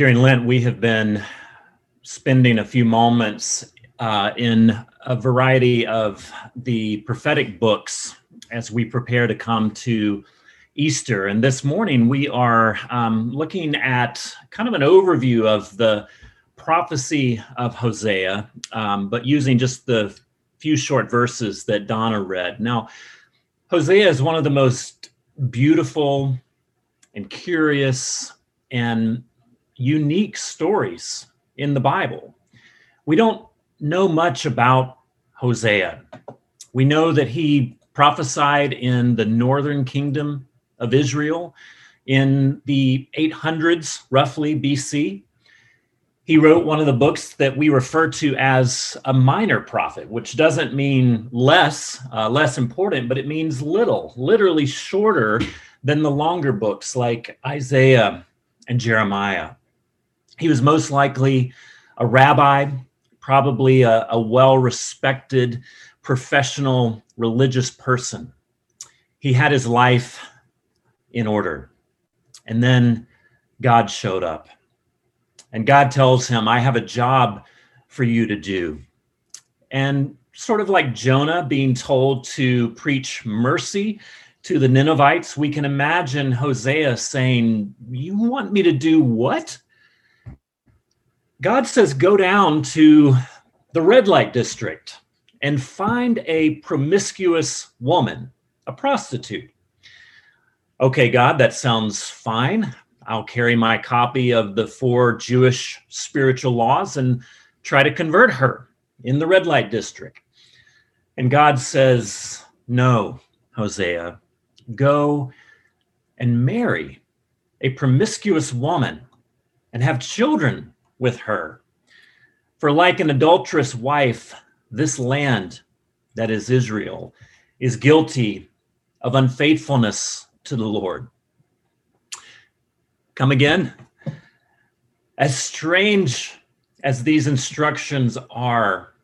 during Lent, we have been spending a few moments uh, in a variety of the prophetic books as we prepare to come to Easter. And this morning, we are um, looking at kind of an overview of the prophecy of Hosea, um, but using just the few short verses that Donna read. Now, Hosea is one of the most beautiful and curious and unique stories in the Bible. We don't know much about Hosea. We know that he prophesied in the northern kingdom of Israel in the 800s, roughly BC. He wrote one of the books that we refer to as a minor prophet, which doesn't mean less, uh, less important, but it means little, literally shorter than the longer books like Isaiah and Jeremiah. He was most likely a rabbi, probably a, a well respected professional religious person. He had his life in order. And then God showed up. And God tells him, I have a job for you to do. And sort of like Jonah being told to preach mercy to the Ninevites, we can imagine Hosea saying, You want me to do what? God says, Go down to the red light district and find a promiscuous woman, a prostitute. Okay, God, that sounds fine. I'll carry my copy of the four Jewish spiritual laws and try to convert her in the red light district. And God says, No, Hosea, go and marry a promiscuous woman and have children with her. For like an adulterous wife, this land, that is Israel, is guilty of unfaithfulness to the Lord. Come again. As strange as these instructions are,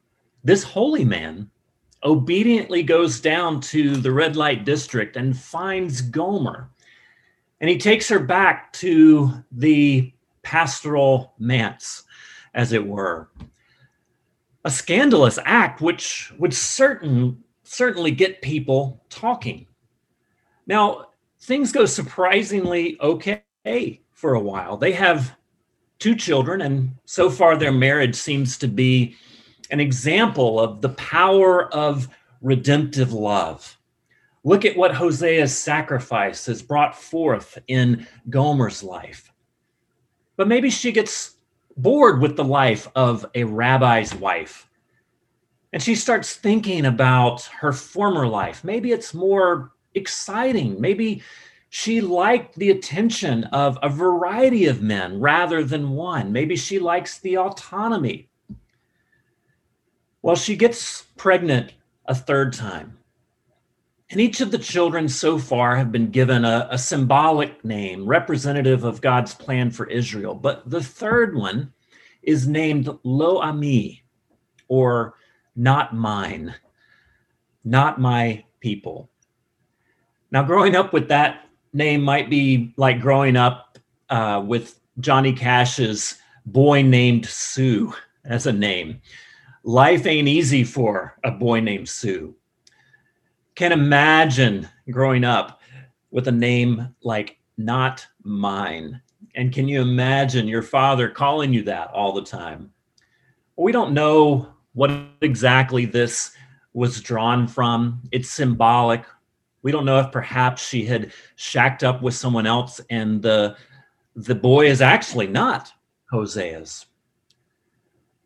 this holy man obediently goes down to the red light district and finds Gomer. And he takes her back to the pastoral manse, as it were. A scandalous act which would certain, certainly get people talking. Now, things go surprisingly okay for a while. They have two children, and so far their marriage seems to be an example of the power of redemptive love. Look at what Hosea's sacrifice has brought forth in Gomer's life. But maybe she gets bored with the life of a rabbi's wife. And she starts thinking about her former life. Maybe it's more exciting. Maybe she liked the attention of a variety of men rather than one. Maybe she likes the autonomy well, she gets pregnant a third time. And each of the children so far have been given a, a, symbolic name representative of God's plan for Israel. But the third one is named Lo Ami, or not mine, not my people. Now, growing up with that name might be like growing up uh, with Johnny Cash's boy named Sue as a name life ain't easy for a boy named Sue. Can't imagine growing up with a name like not mine. And can you imagine your father calling you that all the time? We don't know what exactly this was drawn from. It's symbolic. We don't know if perhaps she had shacked up with someone else and the the boy is actually not Hosea's.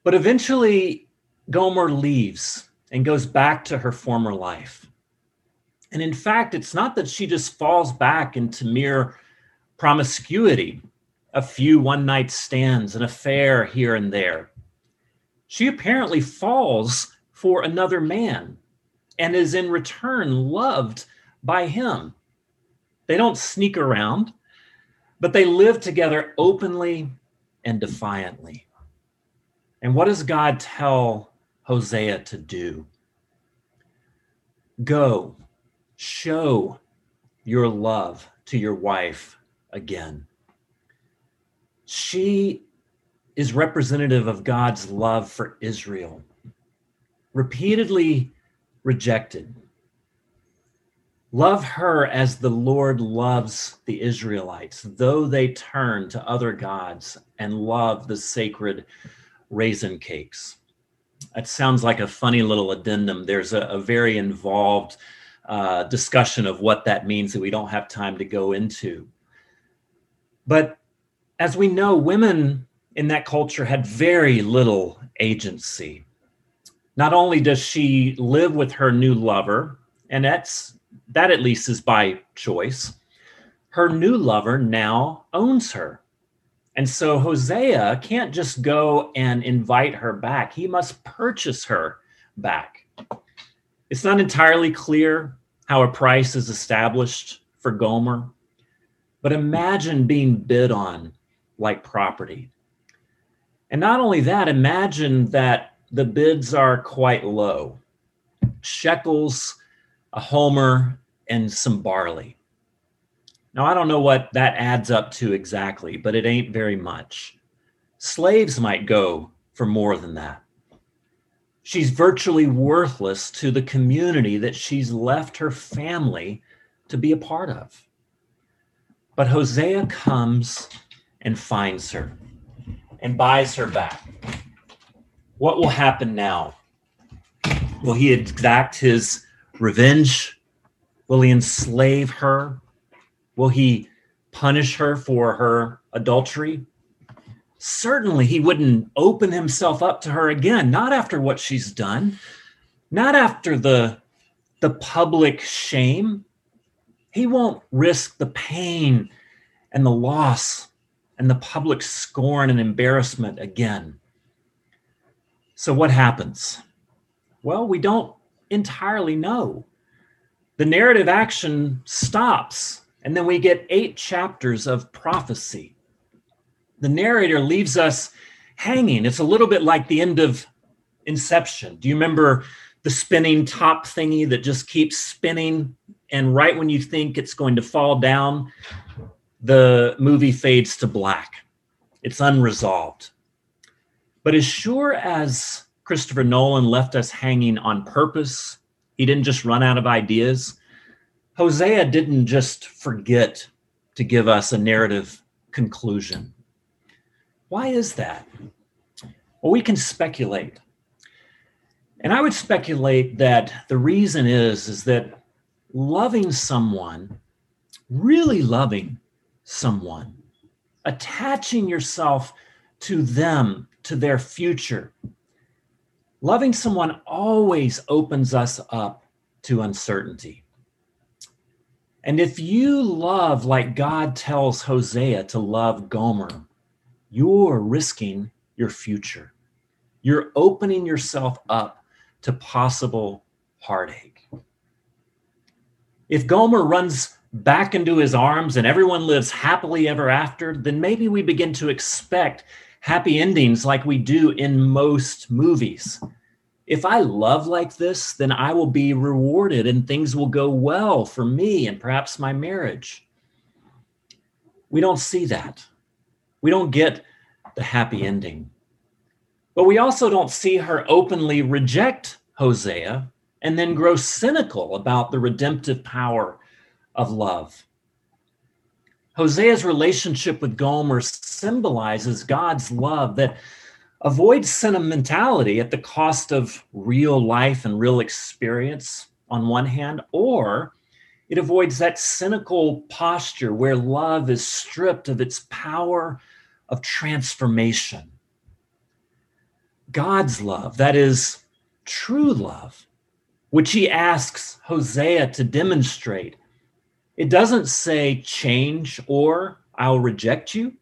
But eventually Gomer leaves and goes back to her former life. And in fact, it's not that she just falls back into mere promiscuity, a few one night stands, an affair here and there. She apparently falls for another man and is in return loved by him. They don't sneak around, but they live together openly and defiantly. And what does God tell Hosea to do. Go, show your love to your wife again. She is representative of God's love for Israel, repeatedly rejected. Love her as the Lord loves the Israelites, though they turn to other gods and love the sacred raisin cakes. That sounds like a funny little addendum. There's a, a very involved uh, discussion of what that means that we don't have time to go into. But as we know, women in that culture had very little agency. Not only does she live with her new lover, and that's that at least is by choice, her new lover now owns her. And so Hosea can't just go and invite her back, he must purchase her back. It's not entirely clear how a price is established for Gomer, but imagine being bid on like property. And not only that, imagine that the bids are quite low shekels, a homer, and some barley. Now, I don't know what that adds up to exactly, but it ain't very much. Slaves might go for more than that. She's virtually worthless to the community that she's left her family to be a part of. But Hosea comes and finds her and buys her back. What will happen now? Will he exact his revenge? Will he enslave her? Will he punish her for her adultery? Certainly, he wouldn't open himself up to her again, not after what she's done, not after the, the public shame. He won't risk the pain and the loss and the public scorn and embarrassment again. So, what happens? Well, we don't entirely know. The narrative action stops, and then we get eight chapters of prophecy. The narrator leaves us hanging. It's a little bit like the end of Inception. Do you remember the spinning top thingy that just keeps spinning? And right when you think it's going to fall down, the movie fades to black. It's unresolved. But as sure as Christopher Nolan left us hanging on purpose, he didn't just run out of ideas. Hosea didn't just forget to give us a narrative conclusion. Why is that? Well, we can speculate. And I would speculate that the reason is is that loving someone, really loving someone, attaching yourself to them, to their future. Loving someone always opens us up to uncertainty. And if you love like God tells Hosea to love Gomer, you're risking your future. You're opening yourself up to possible heartache. If Gomer runs back into his arms and everyone lives happily ever after, then maybe we begin to expect happy endings like we do in most movies. If I love like this, then I will be rewarded and things will go well for me and perhaps my marriage. We don't see that. We don't get the happy ending. But we also don't see her openly reject Hosea and then grow cynical about the redemptive power of love. Hosea's relationship with Gomer symbolizes God's love that avoids sentimentality at the cost of real life and real experience on one hand, or it avoids that cynical posture where love is stripped of its power of transformation. God's love, that is true love, which he asks Hosea to demonstrate it doesn't say change or I'll reject you,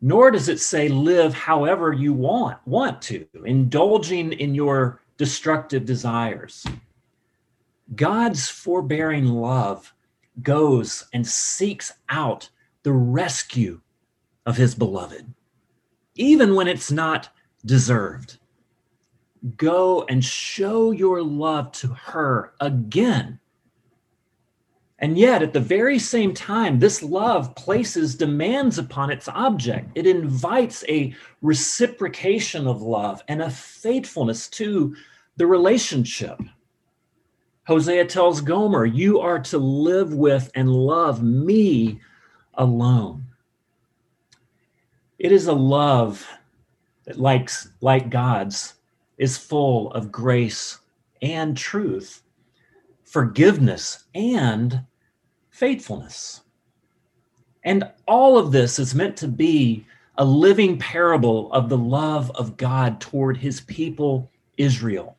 nor does it say live however you want, want to, indulging in your destructive desires. God's forbearing love goes and seeks out the rescue of his beloved, even when it's not deserved. Go and show your love to her again And yet, at the very same time, this love places demands upon its object. It invites a reciprocation of love and a faithfulness to the relationship. Hosea tells Gomer, You are to live with and love me alone. It is a love that, like, like God's, is full of grace and truth, forgiveness and faithfulness. And all of this is meant to be a living parable of the love of God toward his people, Israel,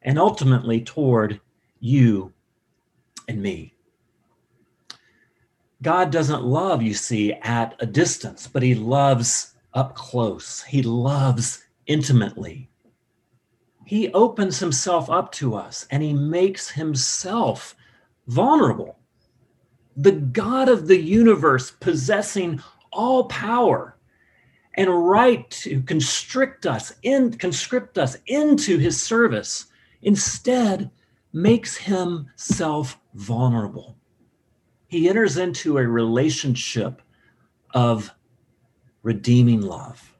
and ultimately toward you and me. God doesn't love, you see, at a distance, but he loves up close. He loves intimately. He opens himself up to us and he makes himself vulnerable. The God of the universe possessing all power and right to constrict us in conscript us into his service instead makes himself vulnerable he enters into a relationship of redeeming love.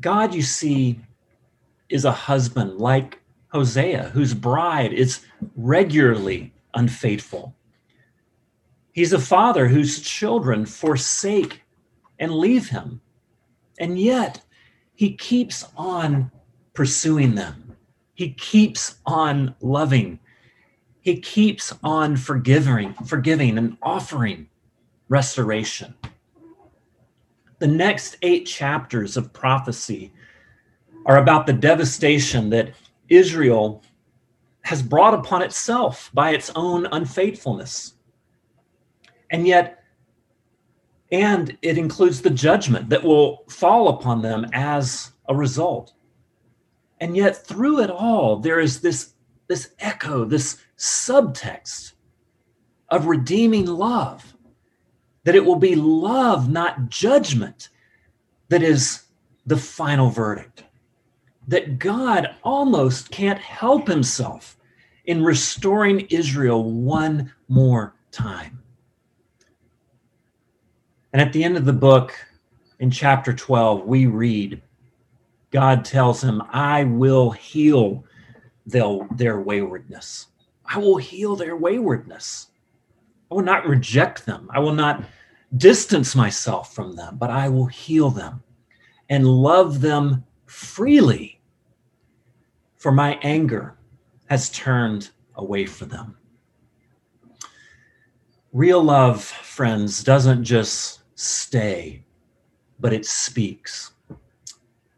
God, you see, is a husband like Hosea, whose bride is regularly unfaithful. He's a father whose children forsake and leave him. And yet, he keeps on pursuing them. He keeps on loving he keeps on forgiving, forgiving and offering restoration. The next eight chapters of prophecy are about the devastation that Israel has brought upon itself by its own unfaithfulness. And yet, and it includes the judgment that will fall upon them as a result. And yet, through it all, there is this, this echo, this subtext of redeeming love, that it will be love, not judgment, that is the final verdict. That God almost can't help himself in restoring Israel one more time. And at the end of the book, in chapter 12, we read God tells him, I will heal their, waywardness. I will heal their waywardness. I will not reject them. I will not distance myself from them, but I will heal them and love them freely. For my anger has turned away from them. Real love, friends, doesn't just stay, but it speaks.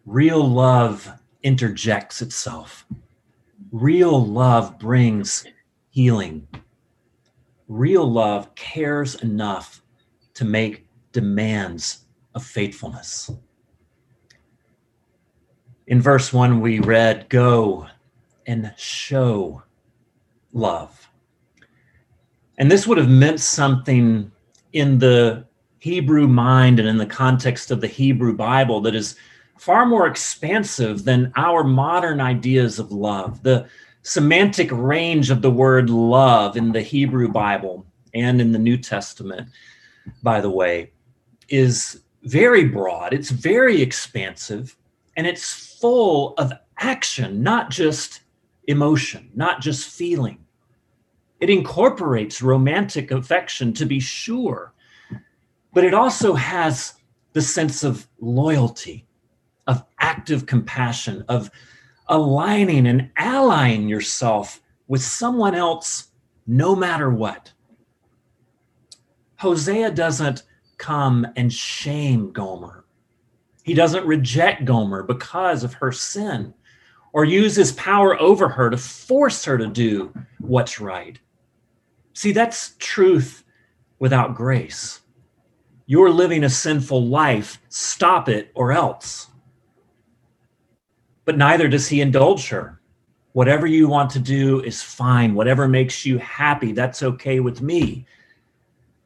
Real love interjects itself. Real love brings healing. Real love cares enough to make demands of faithfulness. In verse 1, we read, Go and show love. And this would have meant something in the Hebrew mind and in the context of the Hebrew Bible that is far more expansive than our modern ideas of love. The semantic range of the word love in the Hebrew Bible and in the New Testament, by the way, is very broad. It's very expansive and it's full of action, not just emotion, not just feeling. It incorporates romantic affection to be sure, but it also has the sense of loyalty, of active compassion, of aligning and allying yourself with someone else no matter what. Hosea doesn't come and shame Gomer. He doesn't reject Gomer because of her sin or use his power over her to force her to do what's right. See, that's truth without grace. You're living a sinful life. Stop it or else but neither does he indulge her. Whatever you want to do is fine. Whatever makes you happy, that's okay with me.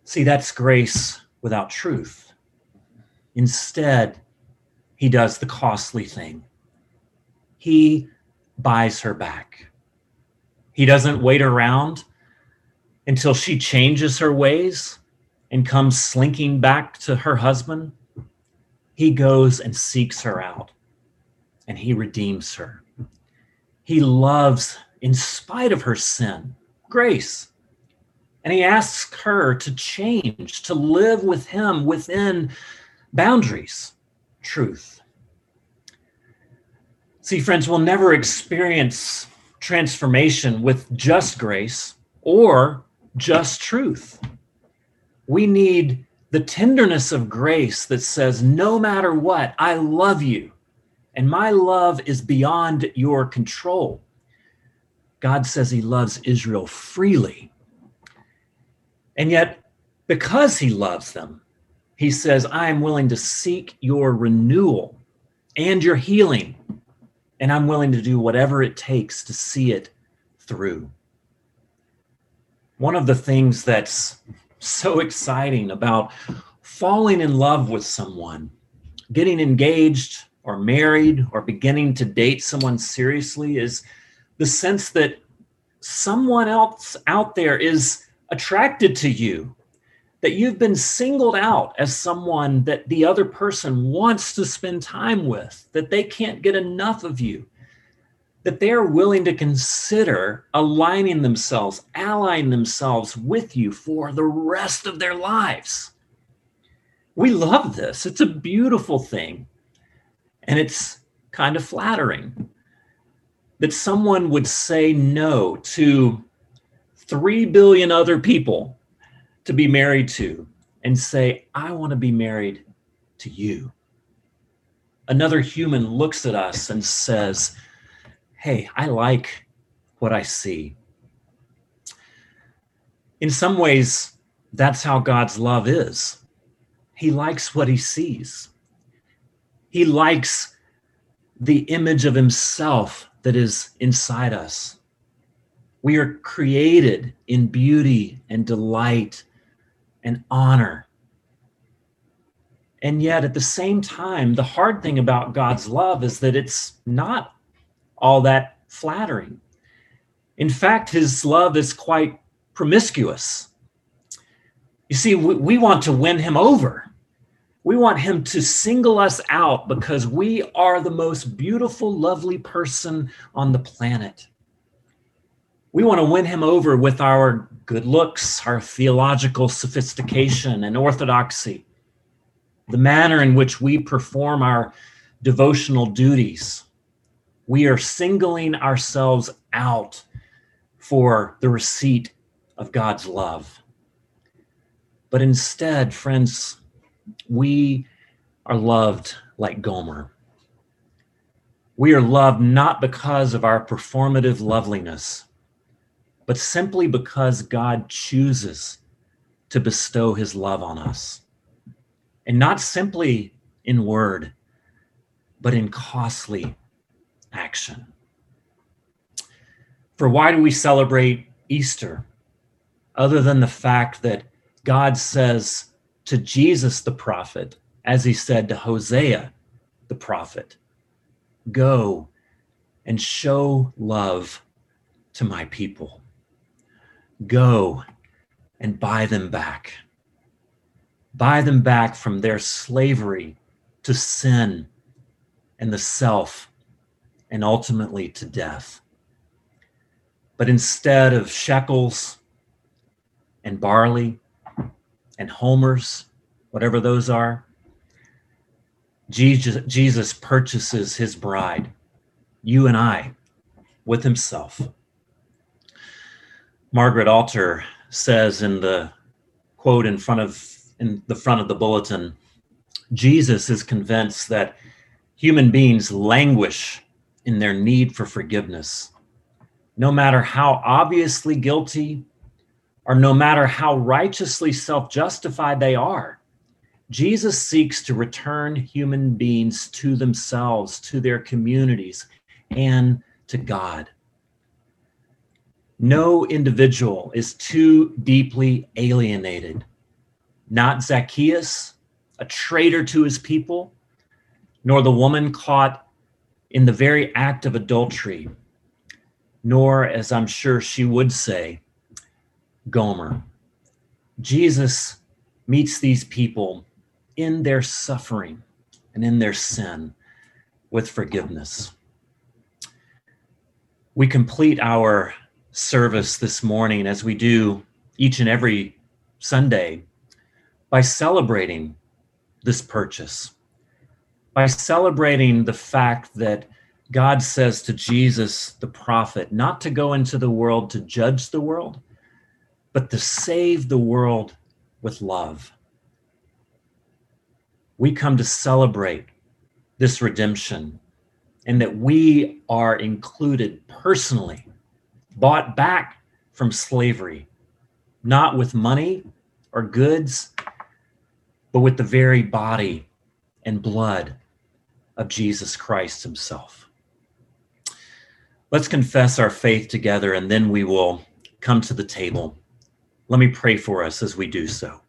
See, that's grace without truth. Instead, he does the costly thing. He buys her back. He doesn't wait around until she changes her ways and comes slinking back to her husband, he goes and seeks her out and he redeems her. He loves, in spite of her sin, grace. And he asks her to change, to live with him within boundaries, truth. See, friends, we'll never experience transformation with just grace or just truth. We need the tenderness of grace that says, no matter what, I love you, and my love is beyond your control. God says he loves Israel freely. And yet, because he loves them, he says, I am willing to seek your renewal and your healing, and I'm willing to do whatever it takes to see it through. One of the things that's so exciting about falling in love with someone, getting engaged or married or beginning to date someone seriously is the sense that someone else out there is attracted to you, that you've been singled out as someone that the other person wants to spend time with, that they can't get enough of you, that they're willing to consider aligning themselves, allying themselves with you for the rest of their lives. We love this. It's a beautiful thing. And it's kind of flattering that someone would say no to 3 billion other people to be married to and say, I want to be married to you. Another human looks at us and says, Hey, I like what I see. In some ways, that's how God's love is. He likes what he sees. He likes the image of himself that is inside us. We are created in beauty and delight and honor. And yet, at the same time, the hard thing about God's love is that it's not all that flattering. In fact, his love is quite promiscuous. You see, we, we want to win him over. We want him to single us out because we are the most beautiful, lovely person on the planet. We want to win him over with our good looks, our theological sophistication and orthodoxy, the manner in which we perform our devotional duties. We are singling ourselves out for the receipt of God's love. But instead, friends, we are loved like Gomer. We are loved not because of our performative loveliness, but simply because God chooses to bestow his love on us. And not simply in word, but in costly action. For why do we celebrate Easter other than the fact that God says, to Jesus the prophet, as he said to Hosea the prophet Go and show love to my people. Go and buy them back. Buy them back from their slavery to sin and the self and ultimately to death. But instead of shekels and barley and homers, whatever those are, Jesus, Jesus purchases his bride, you and I, with himself. Margaret Alter says in the quote in front of in the front of the bulletin, Jesus is convinced that human beings languish in their need for forgiveness. No matter how obviously guilty or no matter how righteously self justified they are. Jesus seeks to return human beings to themselves, to their communities, and to God. No individual is too deeply alienated. Not Zacchaeus, a traitor to his people, nor the woman caught in the very act of adultery, nor, as I'm sure she would say, Gomer. Jesus meets these people in their suffering and in their sin with forgiveness. We complete our service this morning as we do each and every Sunday by celebrating this purchase, by celebrating the fact that God says to Jesus, the prophet, not to go into the world to judge the world, but to save the world with love. We come to celebrate this redemption and that we are included personally, bought back from slavery, not with money or goods, but with the very body and blood of Jesus Christ Himself. Let's confess our faith together and then we will come to the table. Let me pray for us as we do so.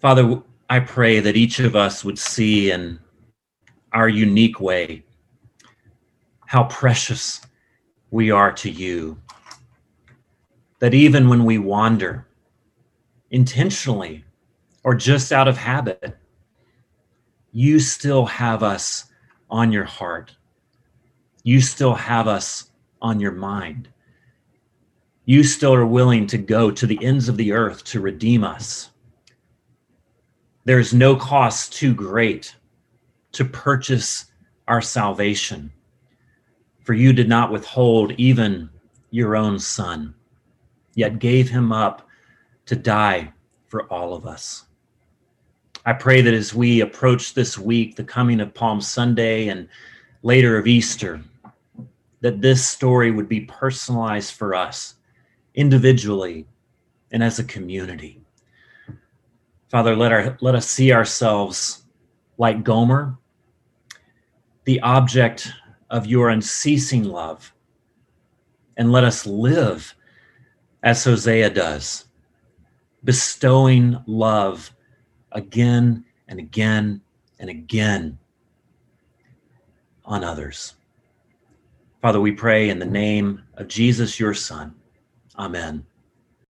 Father, I pray that each of us would see in our unique way how precious we are to you. That even when we wander intentionally or just out of habit, you still have us on your heart. You still have us on your mind. You still are willing to go to the ends of the earth to redeem us. There is no cost too great to purchase our salvation. For you did not withhold even your own son, yet gave him up to die for all of us. I pray that as we approach this week, the coming of Palm Sunday and later of Easter, that this story would be personalized for us individually and as a community. Father, let, our, let us see ourselves like Gomer, the object of your unceasing love, and let us live as Hosea does, bestowing love again and again and again on others. Father, we pray in the name of Jesus, your Son. Amen.